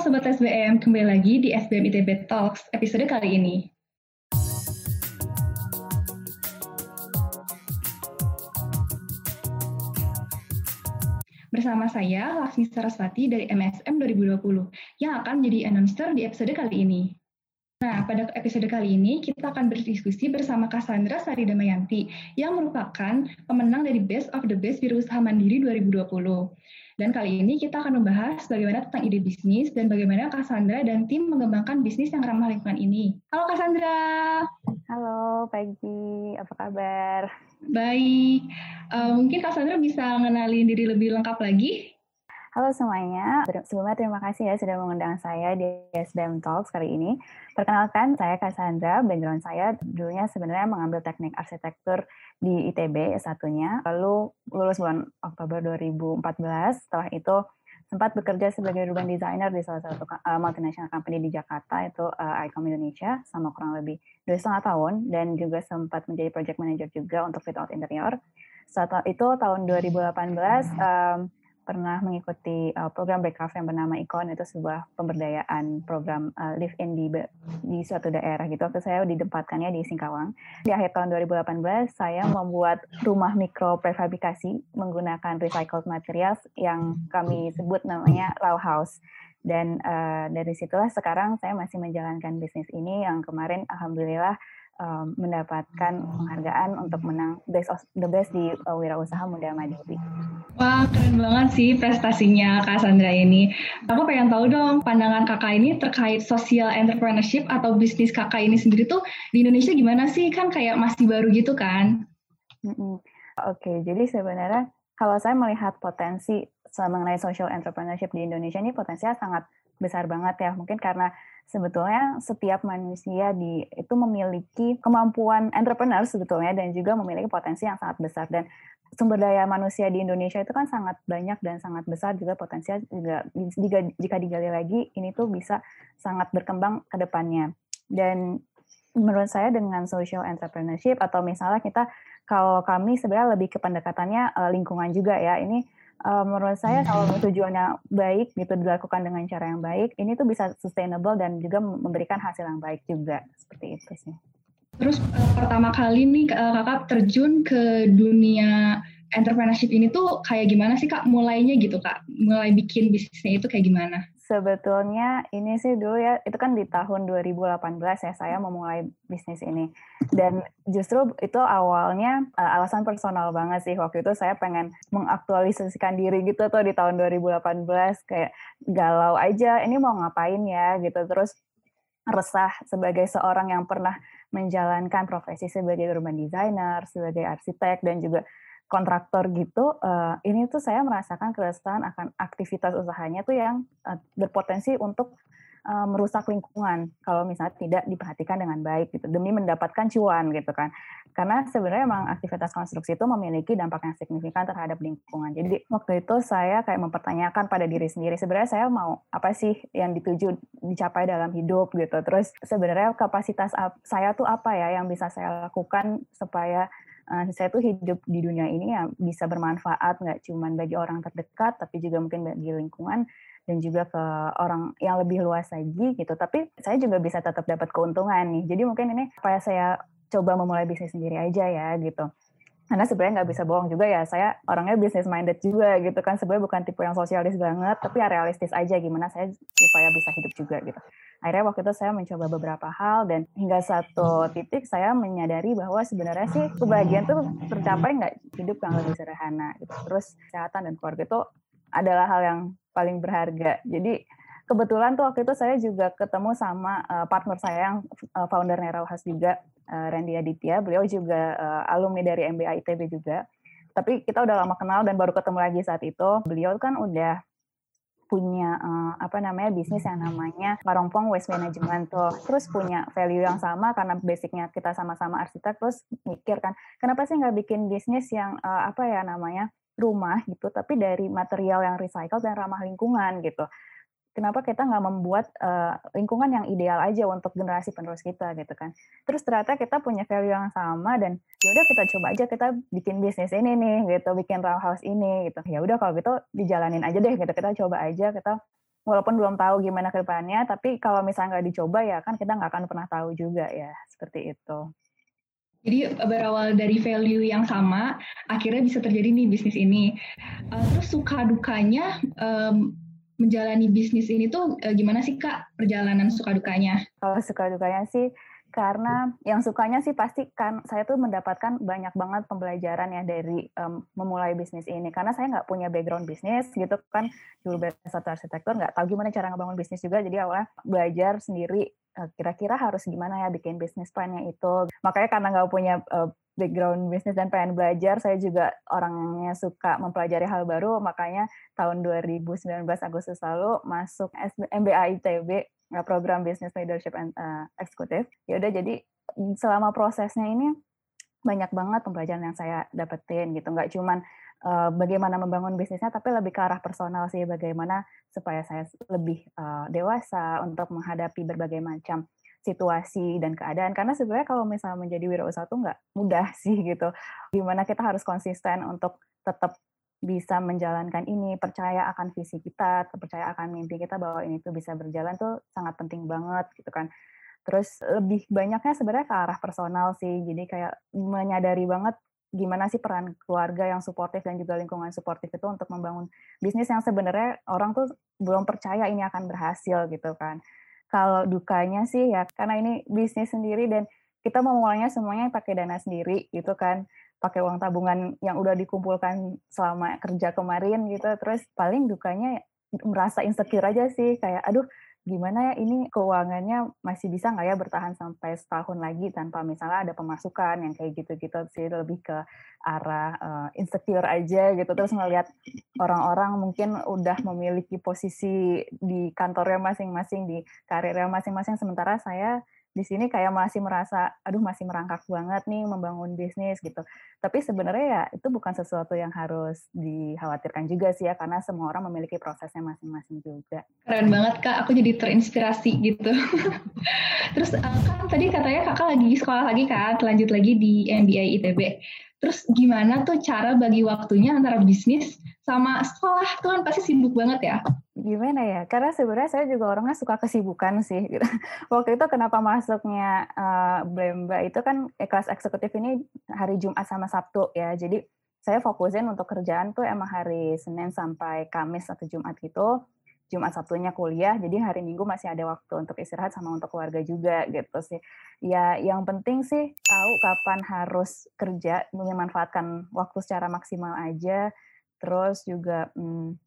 Sobat SBM, kembali lagi di SBM ITB Talks episode kali ini. Bersama saya, Laksmi Saraswati dari MSM 2020, yang akan menjadi announcer di episode kali ini. Nah, pada episode kali ini kita akan berdiskusi bersama Cassandra Sari Damayanti yang merupakan pemenang dari Best of the Best Wirausaha Mandiri 2020. Dan kali ini kita akan membahas bagaimana tentang ide bisnis dan bagaimana Cassandra dan tim mengembangkan bisnis yang ramah lingkungan ini. Halo Cassandra. Halo Pagi, apa kabar? Baik. Uh, mungkin Cassandra bisa mengenalin diri lebih lengkap lagi? Halo semuanya, sebelumnya terima kasih ya sudah mengundang saya di SBM Talks kali ini. Perkenalkan, saya Cassandra, background saya dulunya sebenarnya mengambil teknik arsitektur di ITB S1-nya, lalu lulus bulan Oktober 2014, setelah itu sempat bekerja sebagai urban designer di salah satu uh, multinational company di Jakarta, itu uh, ICOM Indonesia, sama kurang lebih dua setengah tahun, dan juga sempat menjadi project manager juga untuk fit out interior. Setelah itu tahun 2018, um, pernah mengikuti uh, program Breakcraft yang bernama Icon itu sebuah pemberdayaan program uh, live in di di suatu daerah gitu. Waktu saya ditempatkannya di Singkawang. Di akhir tahun 2018 saya membuat rumah mikro prefabrikasi menggunakan recycled materials yang kami sebut namanya Raw House. Dan uh, dari situlah sekarang saya masih menjalankan bisnis ini yang kemarin alhamdulillah um, mendapatkan penghargaan untuk menang best of the best di uh, wirausaha muda mandiri. Wah keren banget sih prestasinya Kak Sandra ini. Aku pengen tahu dong pandangan kakak ini terkait social entrepreneurship atau bisnis kakak ini sendiri tuh di Indonesia gimana sih? Kan kayak masih baru gitu kan? Mm -mm. Oke, okay, jadi sebenarnya kalau saya melihat potensi mengenai social entrepreneurship di Indonesia ini potensinya sangat besar banget ya. Mungkin karena sebetulnya setiap manusia di itu memiliki kemampuan entrepreneur sebetulnya dan juga memiliki potensi yang sangat besar. Dan sumber daya manusia di Indonesia itu kan sangat banyak dan sangat besar juga potensinya juga jika jika digali lagi ini tuh bisa sangat berkembang ke depannya. Dan menurut saya dengan social entrepreneurship atau misalnya kita kalau kami sebenarnya lebih ke pendekatannya uh, lingkungan juga ya. Ini uh, menurut saya kalau tujuannya baik gitu dilakukan dengan cara yang baik, ini tuh bisa sustainable dan juga memberikan hasil yang baik juga. Seperti itu sih. Terus uh, pertama kali nih uh, kakak terjun ke dunia entrepreneurship ini tuh kayak gimana sih kak? Mulainya gitu kak? Mulai bikin bisnisnya itu kayak gimana sebetulnya ini sih dulu ya itu kan di tahun 2018 ya saya memulai bisnis ini. Dan justru itu awalnya uh, alasan personal banget sih. Waktu itu saya pengen mengaktualisasikan diri gitu tuh di tahun 2018 kayak galau aja ini mau ngapain ya? Gitu. Terus resah sebagai seorang yang pernah menjalankan profesi sebagai urban designer, sebagai arsitek dan juga kontraktor gitu, uh, ini tuh saya merasakan keresahan akan aktivitas usahanya tuh yang uh, berpotensi untuk uh, merusak lingkungan kalau misalnya tidak diperhatikan dengan baik gitu demi mendapatkan cuan gitu kan. Karena sebenarnya memang aktivitas konstruksi itu memiliki dampak yang signifikan terhadap lingkungan. Jadi waktu itu saya kayak mempertanyakan pada diri sendiri sebenarnya saya mau apa sih yang dituju dicapai dalam hidup gitu. Terus sebenarnya kapasitas saya tuh apa ya yang bisa saya lakukan supaya uh, saya tuh hidup di dunia ini ya bisa bermanfaat nggak cuma bagi orang terdekat tapi juga mungkin bagi lingkungan dan juga ke orang yang lebih luas lagi gitu. Tapi saya juga bisa tetap dapat keuntungan nih. Jadi mungkin ini supaya saya coba memulai bisnis sendiri aja ya gitu karena sebenarnya nggak bisa bohong juga ya. Saya orangnya business minded juga gitu kan. Sebenarnya bukan tipe yang sosialis banget tapi ya realistis aja gimana saya supaya bisa hidup juga gitu. Akhirnya waktu itu saya mencoba beberapa hal dan hingga satu titik saya menyadari bahwa sebenarnya sih kebahagiaan tuh tercapai nggak hidup yang lebih sederhana gitu. Terus kesehatan dan keluarga itu adalah hal yang paling berharga. Jadi kebetulan tuh waktu itu saya juga ketemu sama uh, partner saya yang uh, founder Nera House juga, uh, Randy Aditya. Beliau juga alumni dari MBA ITB juga. Tapi kita udah lama kenal dan baru ketemu lagi saat itu. Beliau kan udah punya uh, apa namanya bisnis yang namanya Parompong Waste Management tuh terus punya value yang sama karena basicnya kita sama-sama arsitek terus mikir kan kenapa sih nggak bikin bisnis yang uh, apa ya namanya rumah gitu tapi dari material yang recycle dan ramah lingkungan gitu kenapa kita nggak membuat uh, lingkungan yang ideal aja untuk generasi penerus kita gitu kan terus ternyata kita punya value yang sama dan yaudah kita coba aja kita bikin bisnis ini nih gitu bikin row house ini gitu ya udah kalau gitu dijalanin aja deh gitu kita coba aja kita walaupun belum tahu gimana ke depannya, tapi kalau misalnya nggak dicoba ya kan kita nggak akan pernah tahu juga ya, seperti itu. Jadi berawal dari value yang sama, akhirnya bisa terjadi nih bisnis ini. Uh, terus suka dukanya um, menjalani bisnis ini tuh uh, gimana sih kak perjalanan suka dukanya? Kalau suka dukanya sih karena yang sukanya sih pasti kan saya tuh mendapatkan banyak banget pembelajaran ya dari um, memulai bisnis ini. Karena saya nggak punya background bisnis gitu kan dulu satu arsitektur nggak tahu gimana cara ngebangun bisnis juga. Jadi awalnya belajar sendiri eh, kira-kira harus gimana ya bikin bisnis plannya itu. Makanya karena nggak punya uh, background bisnis dan pengen belajar saya juga orangnya suka mempelajari hal baru makanya tahun 2019 Agustus lalu masuk MBA ITB program Business Leadership and uh, Executive. Ya udah jadi selama prosesnya ini banyak banget pembelajaran yang saya dapetin gitu. Nggak cuman uh, bagaimana membangun bisnisnya, tapi lebih ke arah personal sih. Bagaimana supaya saya lebih uh, dewasa untuk menghadapi berbagai macam situasi dan keadaan. Karena sebenarnya kalau misalnya menjadi wirausaha tuh nggak mudah sih gitu. Gimana kita harus konsisten untuk tetap bisa menjalankan ini, percaya akan visi kita, percaya akan mimpi kita bahwa ini tuh bisa berjalan tuh sangat penting banget gitu kan. Terus lebih banyaknya sebenarnya ke arah personal sih. Jadi kayak menyadari banget gimana sih peran keluarga yang suportif dan juga lingkungan suportif itu untuk membangun bisnis yang sebenarnya orang tuh belum percaya ini akan berhasil gitu kan. Kalau dukanya sih ya karena ini bisnis sendiri dan kita memulainya semuanya pakai dana sendiri gitu kan. Pakai uang tabungan yang udah dikumpulkan selama kerja kemarin gitu. Terus paling dukanya merasa insecure aja sih kayak aduh gimana ya ini keuangannya masih bisa nggak ya bertahan sampai setahun lagi tanpa misalnya ada pemasukan yang kayak gitu-gitu sih lebih ke arah uh, insecure aja gitu. Terus ngelihat orang-orang mungkin udah memiliki posisi di kantornya masing-masing di karirnya masing-masing. Sementara saya di sini kayak masih merasa aduh masih merangkak banget nih membangun bisnis gitu. Tapi sebenarnya ya itu bukan sesuatu yang harus dikhawatirkan juga sih ya karena semua orang memiliki prosesnya masing-masing juga. Keren banget Kak, aku jadi terinspirasi gitu. Terus eh, kan tadi katanya Kakak lagi sekolah lagi kan, lanjut lagi di MBA ITB. Terus gimana tuh cara bagi waktunya antara bisnis sama sekolah? Tuh kan pasti sibuk banget ya gimana ya? Karena sebenarnya saya juga orangnya suka kesibukan sih. Gitu. Waktu itu kenapa masuknya uh, Blemba itu kan eh, kelas eksekutif ini hari Jumat sama Sabtu ya. Jadi saya fokusin untuk kerjaan tuh emang hari Senin sampai Kamis atau Jumat gitu. Jumat Sabtunya kuliah, jadi hari Minggu masih ada waktu untuk istirahat sama untuk keluarga juga gitu sih. Ya yang penting sih tahu kapan harus kerja, memanfaatkan waktu secara maksimal aja. Terus juga hmm,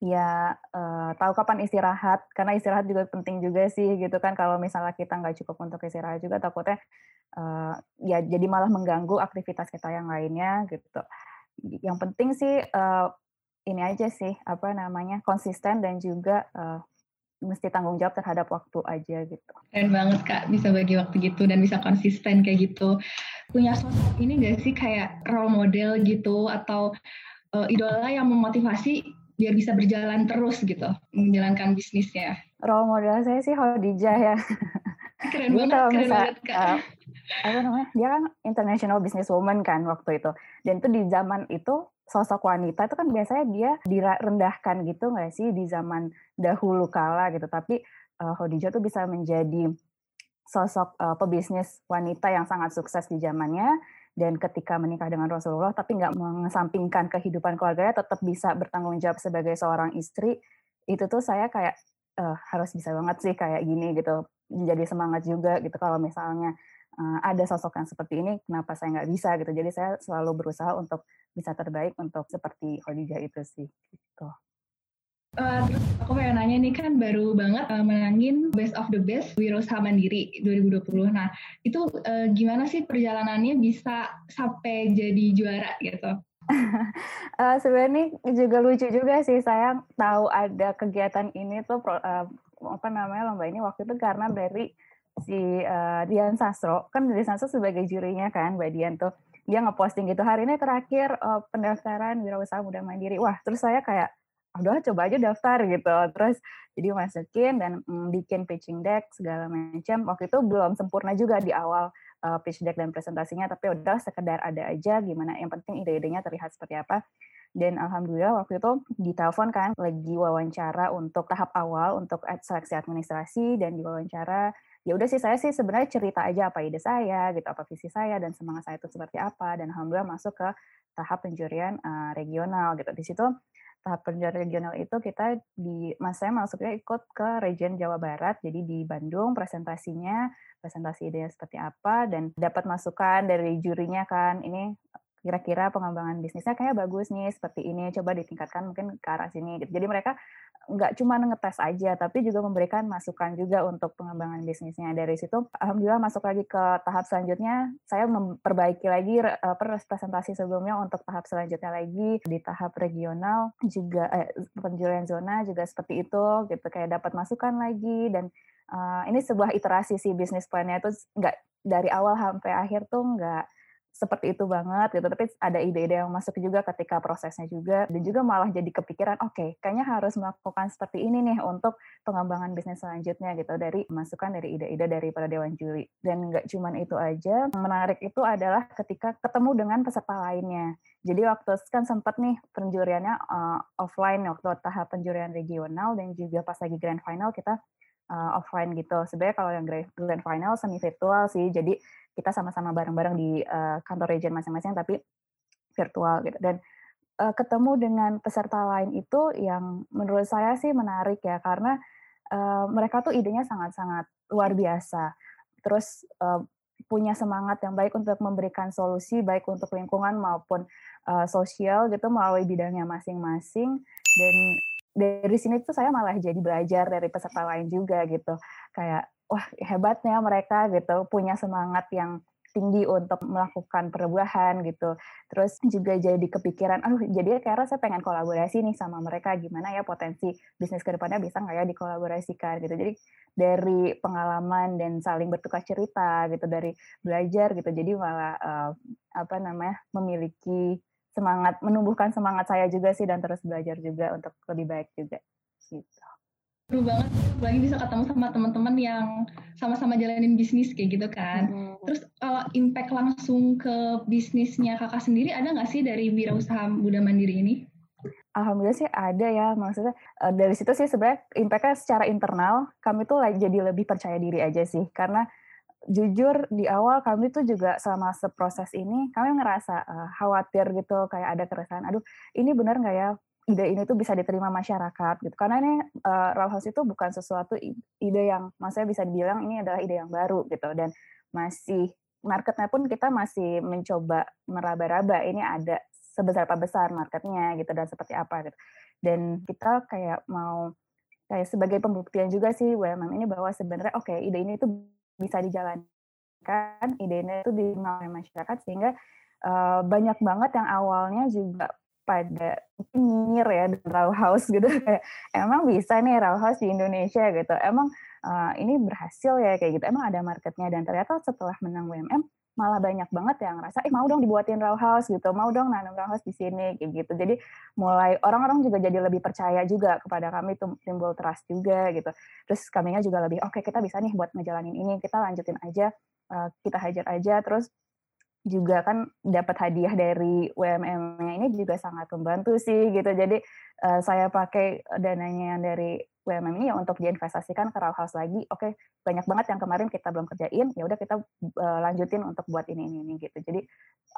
ya uh, tahu kapan istirahat karena istirahat juga penting juga sih gitu kan kalau misalnya kita nggak cukup untuk istirahat juga takutnya uh, ya jadi malah mengganggu aktivitas kita yang lainnya gitu yang penting sih uh, ini aja sih apa namanya konsisten dan juga uh, mesti tanggung jawab terhadap waktu aja gitu. Keren banget kak bisa bagi waktu gitu dan bisa konsisten kayak gitu. Punya sosok ini gak sih kayak role model gitu atau idola yang memotivasi biar bisa berjalan terus gitu menjalankan bisnisnya. Role model saya sih Khadijah ya. Keren banget, kalau keren misal, banget Kak. Uh, apa namanya? Dia kan international business woman kan waktu itu. Dan itu di zaman itu sosok wanita itu kan biasanya dia direndahkan gitu nggak sih di zaman dahulu kala gitu. Tapi uh, Khadijah tuh bisa menjadi sosok uh, pebisnis wanita yang sangat sukses di zamannya dan ketika menikah dengan Rasulullah tapi nggak mengesampingkan kehidupan keluarganya tetap bisa bertanggung jawab sebagai seorang istri itu tuh saya kayak uh, harus bisa banget sih kayak gini gitu. Menjadi semangat juga gitu. Kalau misalnya uh, ada sosok yang seperti ini kenapa saya nggak bisa gitu? Jadi saya selalu berusaha untuk bisa terbaik untuk seperti Khadijah itu sih gitu. Uh, terus aku pengen nanya nih kan baru banget uh, menangin Best of the Best Wirausaha Mandiri 2020. Nah itu uh, gimana sih perjalanannya bisa sampai jadi juara gitu? uh, Sebenarnya juga lucu juga sih saya tahu ada kegiatan ini tuh uh, apa namanya lomba ini waktu itu karena dari si uh, Dian Sastro kan Dian Sastro sebagai jurinya kan Mbak Dian tuh dia ngeposting gitu hari ini terakhir uh, pendaftaran wirausaha muda mandiri wah terus saya kayak udah coba aja daftar gitu. Terus jadi masukin dan mm, bikin pitching deck segala macam. Waktu itu belum sempurna juga di awal uh, pitch deck dan presentasinya tapi udah sekedar ada aja gimana yang penting ide-idenya terlihat seperti apa. Dan alhamdulillah waktu itu ditelepon kan lagi wawancara untuk tahap awal untuk seleksi administrasi dan diwawancara. Ya udah sih saya sih sebenarnya cerita aja apa ide saya gitu apa visi saya dan semangat saya itu seperti apa. Dan alhamdulillah masuk ke tahap penjurian uh, regional gitu. Di situ tahap penjurian regional itu kita di mas saya masuknya ikut ke region Jawa Barat jadi di Bandung presentasinya presentasi ide seperti apa dan dapat masukan dari jurinya kan ini kira-kira pengembangan bisnisnya kayak bagus nih seperti ini coba ditingkatkan mungkin ke arah sini gitu. jadi mereka nggak cuma ngetes aja tapi juga memberikan masukan juga untuk pengembangan bisnisnya. Dari situ alhamdulillah masuk lagi ke tahap selanjutnya. Saya memperbaiki lagi uh, presentasi sebelumnya untuk tahap selanjutnya lagi di tahap regional juga eh, penjualan zona juga seperti itu gitu. Kayak dapat masukan lagi dan uh, ini sebuah iterasi sih bisnis plannya. Itu nggak dari awal sampai akhir tuh nggak seperti itu banget gitu. Tapi ada ide-ide yang masuk juga ketika prosesnya juga. Dan juga malah jadi kepikiran oke okay, kayaknya harus melakukan seperti ini nih untuk pengembangan bisnis selanjutnya gitu. Dari masukan dari ide-ide dari para dewan juri. Dan nggak cuman itu aja menarik itu adalah ketika ketemu dengan peserta lainnya. Jadi waktu kan sempat nih penjuriannya uh, offline waktu tahap penjurian regional dan juga pas lagi grand final kita uh, offline gitu. Sebenarnya kalau yang grand final semi virtual sih, jadi kita sama-sama bareng-bareng di uh, kantor region masing-masing tapi virtual gitu. Dan uh, ketemu dengan peserta lain itu yang menurut saya sih menarik ya. Karena uh, mereka tuh idenya sangat-sangat luar biasa. Terus uh, punya semangat yang baik untuk memberikan solusi baik untuk lingkungan maupun uh, sosial gitu melalui bidangnya masing-masing. Dan dari sini tuh saya malah jadi belajar dari peserta lain juga gitu kayak wah hebatnya mereka gitu punya semangat yang tinggi untuk melakukan perubahan gitu. Terus juga jadi kepikiran, aduh jadi kayak saya pengen kolaborasi nih sama mereka gimana ya potensi bisnis ke depannya bisa nggak ya dikolaborasikan gitu. Jadi dari pengalaman dan saling bertukar cerita gitu, dari belajar gitu. Jadi malah uh, apa namanya memiliki semangat, menumbuhkan semangat saya juga sih dan terus belajar juga untuk lebih baik juga gitu seru banget lagi bisa ketemu sama teman-teman yang sama-sama jalanin bisnis kayak gitu kan. Hmm. Terus kalau impact langsung ke bisnisnya kakak sendiri ada nggak sih dari wirausaha muda mandiri ini? Alhamdulillah sih ada ya, maksudnya uh, dari situ sih sebenarnya impactnya secara internal kami tuh jadi lebih percaya diri aja sih, karena jujur di awal kami tuh juga selama seproses ini kami ngerasa uh, khawatir gitu kayak ada keresahan, aduh ini benar nggak ya? Ide ini tuh bisa diterima masyarakat gitu. Karena ini uh, Raw House itu bukan sesuatu ide yang maksudnya bisa dibilang ini adalah ide yang baru gitu. Dan masih marketnya pun kita masih mencoba meraba-raba ini ada sebesar apa besar marketnya gitu dan seperti apa gitu. Dan kita kayak mau kayak sebagai pembuktian juga sih WMM ini bahwa sebenarnya oke okay, ide ini tuh bisa dijalankan ide ini tuh diterima oleh masyarakat sehingga uh, banyak banget yang awalnya juga pada nyinyir ya di Raw House gitu. Kayak emang bisa nih Raw House di Indonesia? Gitu. Emang uh, ini berhasil ya? Kayak gitu. Emang ada marketnya? Dan ternyata setelah menang WMM malah banyak banget yang ngerasa eh mau dong dibuatin Raw House gitu. Mau dong nanam Raw House di sini kayak gitu. Jadi mulai orang-orang juga jadi lebih percaya juga kepada kami timbul trust juga gitu. Terus kaminya juga lebih oke okay, kita bisa nih buat ngejalanin ini kita lanjutin aja uh, kita hajar aja. Terus juga kan dapat hadiah dari WMM-nya ini juga sangat membantu sih gitu. Jadi uh, saya pakai dananya dari WMM ini ya untuk diinvestasikan ke Raw House lagi. Oke, banyak banget yang kemarin kita belum kerjain, ya udah kita uh, lanjutin untuk buat ini ini ini gitu. Jadi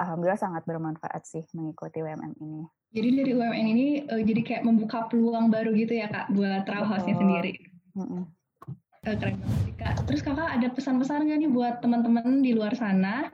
alhamdulillah sangat bermanfaat sih mengikuti WMM ini. Jadi dari WMM ini uh, jadi kayak membuka peluang baru gitu ya Kak buat Raw House-nya sendiri. Mm -hmm. keren banget Kak. Terus Kakak ada pesan-pesan nggak nih buat teman-teman di luar sana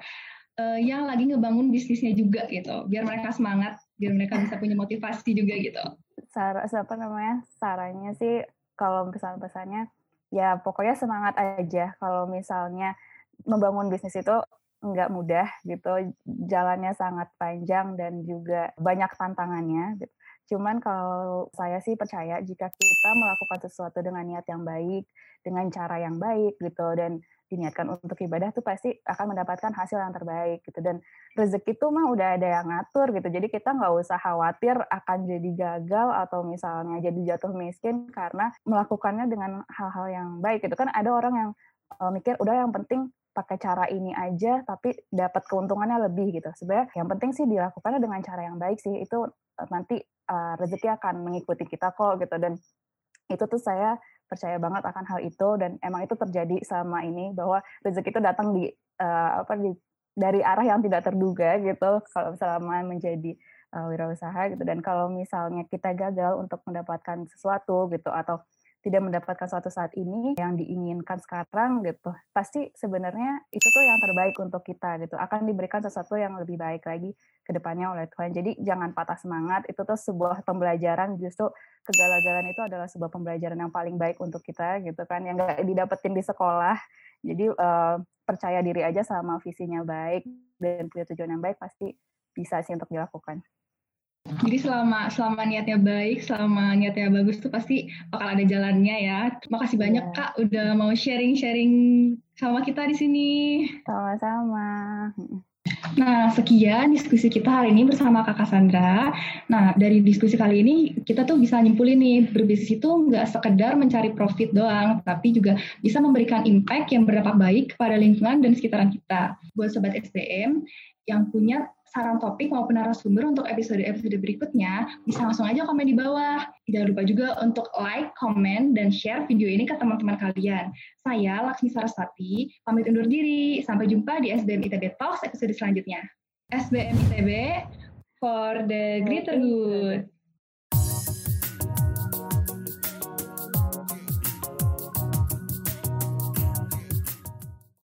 uh, yang lagi ngebangun bisnisnya juga gitu, biar mereka semangat, biar mereka bisa punya motivasi juga gitu. Sar apa namanya? Sarannya sih kalau pesan-pesannya ya pokoknya semangat aja. Kalau misalnya membangun bisnis itu nggak mudah gitu, jalannya sangat panjang dan juga banyak tantangannya. Gitu. Cuman kalau saya sih percaya jika kita melakukan sesuatu dengan niat yang baik, dengan cara yang baik gitu, dan diniatkan untuk ibadah tuh pasti akan mendapatkan hasil yang terbaik gitu dan rezeki itu mah udah ada yang ngatur gitu jadi kita nggak usah khawatir akan jadi gagal atau misalnya jadi jatuh miskin karena melakukannya dengan hal-hal yang baik gitu kan ada orang yang uh, mikir udah yang penting pakai cara ini aja tapi dapat keuntungannya lebih gitu. Sebenarnya yang penting sih dilakukannya dengan cara yang baik sih. Itu uh, nanti uh, rezeki akan mengikuti kita kok gitu dan itu tuh saya percaya banget akan hal itu dan emang itu terjadi selama ini bahwa rezeki itu datang di uh, apa di dari arah yang tidak terduga gitu kalau selama menjadi uh, wirausaha gitu. Dan kalau misalnya kita gagal untuk mendapatkan sesuatu gitu atau tidak mendapatkan suatu saat ini yang diinginkan sekarang gitu pasti sebenarnya itu tuh yang terbaik untuk kita gitu. Akan diberikan sesuatu yang lebih baik lagi ke depannya oleh Tuhan. Jadi jangan patah semangat itu tuh sebuah pembelajaran justru kegagalan itu adalah sebuah pembelajaran yang paling baik untuk kita gitu kan yang gak didapetin di sekolah jadi uh, percaya diri aja sama visinya baik dan punya tujuan yang baik pasti bisa sih untuk dilakukan. Jadi selama selama niatnya baik, selama niatnya bagus tuh pasti bakal ada jalannya ya. Makasih banyak yeah. Kak udah mau sharing-sharing sama kita di sini. Sama-sama. Nah, sekian diskusi kita hari ini bersama Kakak Sandra. Nah, dari diskusi kali ini kita tuh bisa nyimpulin nih, berbisnis itu nggak sekedar mencari profit doang, tapi juga bisa memberikan impact yang berdampak baik kepada lingkungan dan sekitaran kita. Buat Sobat SBM yang punya saran topik maupun narasumber untuk episode-episode berikutnya, bisa langsung aja komen di bawah. Jangan lupa juga untuk like, comment, dan share video ini ke teman-teman kalian. Saya Laksmi Saraswati, pamit undur diri. Sampai jumpa di SBM ITB Talks episode selanjutnya. SBM ITB for the greater good.